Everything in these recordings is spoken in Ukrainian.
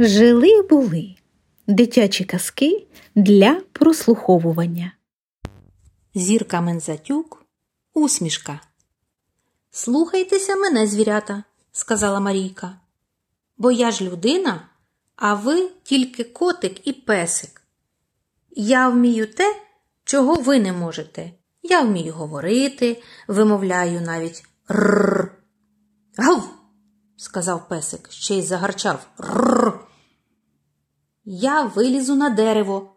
Жили були дитячі казки для прослуховування. Зірка Мензатюк, усмішка. Слухайтеся мене, звірята, сказала Марійка. Бо я ж людина, а ви тільки котик і песик. Я вмію те, чого ви не можете. Я вмію говорити, вимовляю навіть рр. Гав, сказав песик, ще й загарчав. Рр. Я вилізу на дерево,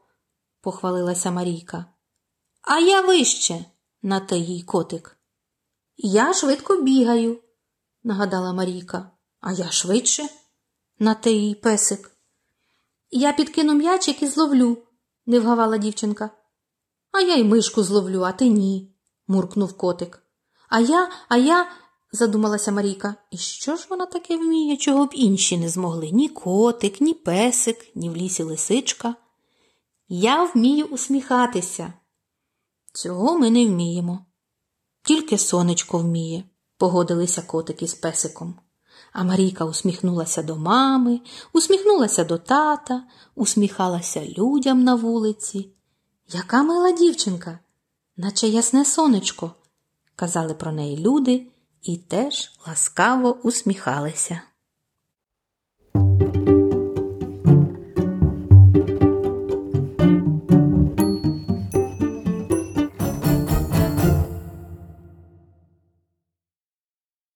похвалилася Марійка. А я вище, на те їй котик. Я швидко бігаю, нагадала Марійка. А я швидше, на те їй песик. Я підкину м'ячик і зловлю, не вгавала дівчинка. А я й мишку зловлю, а ти ні, муркнув котик. А я, а я, задумалася Марійка, і що ж вона таке вміє, чого б інші не змогли? Ні котик, ні песик, ні в лісі лисичка. Я вмію усміхатися. Цього ми не вміємо. Тільки сонечко вміє, погодилися котики з песиком. А Марійка усміхнулася до мами, усміхнулася до тата, усміхалася людям на вулиці. Яка мила дівчинка, наче ясне сонечко, казали про неї люди і теж ласкаво усміхалися.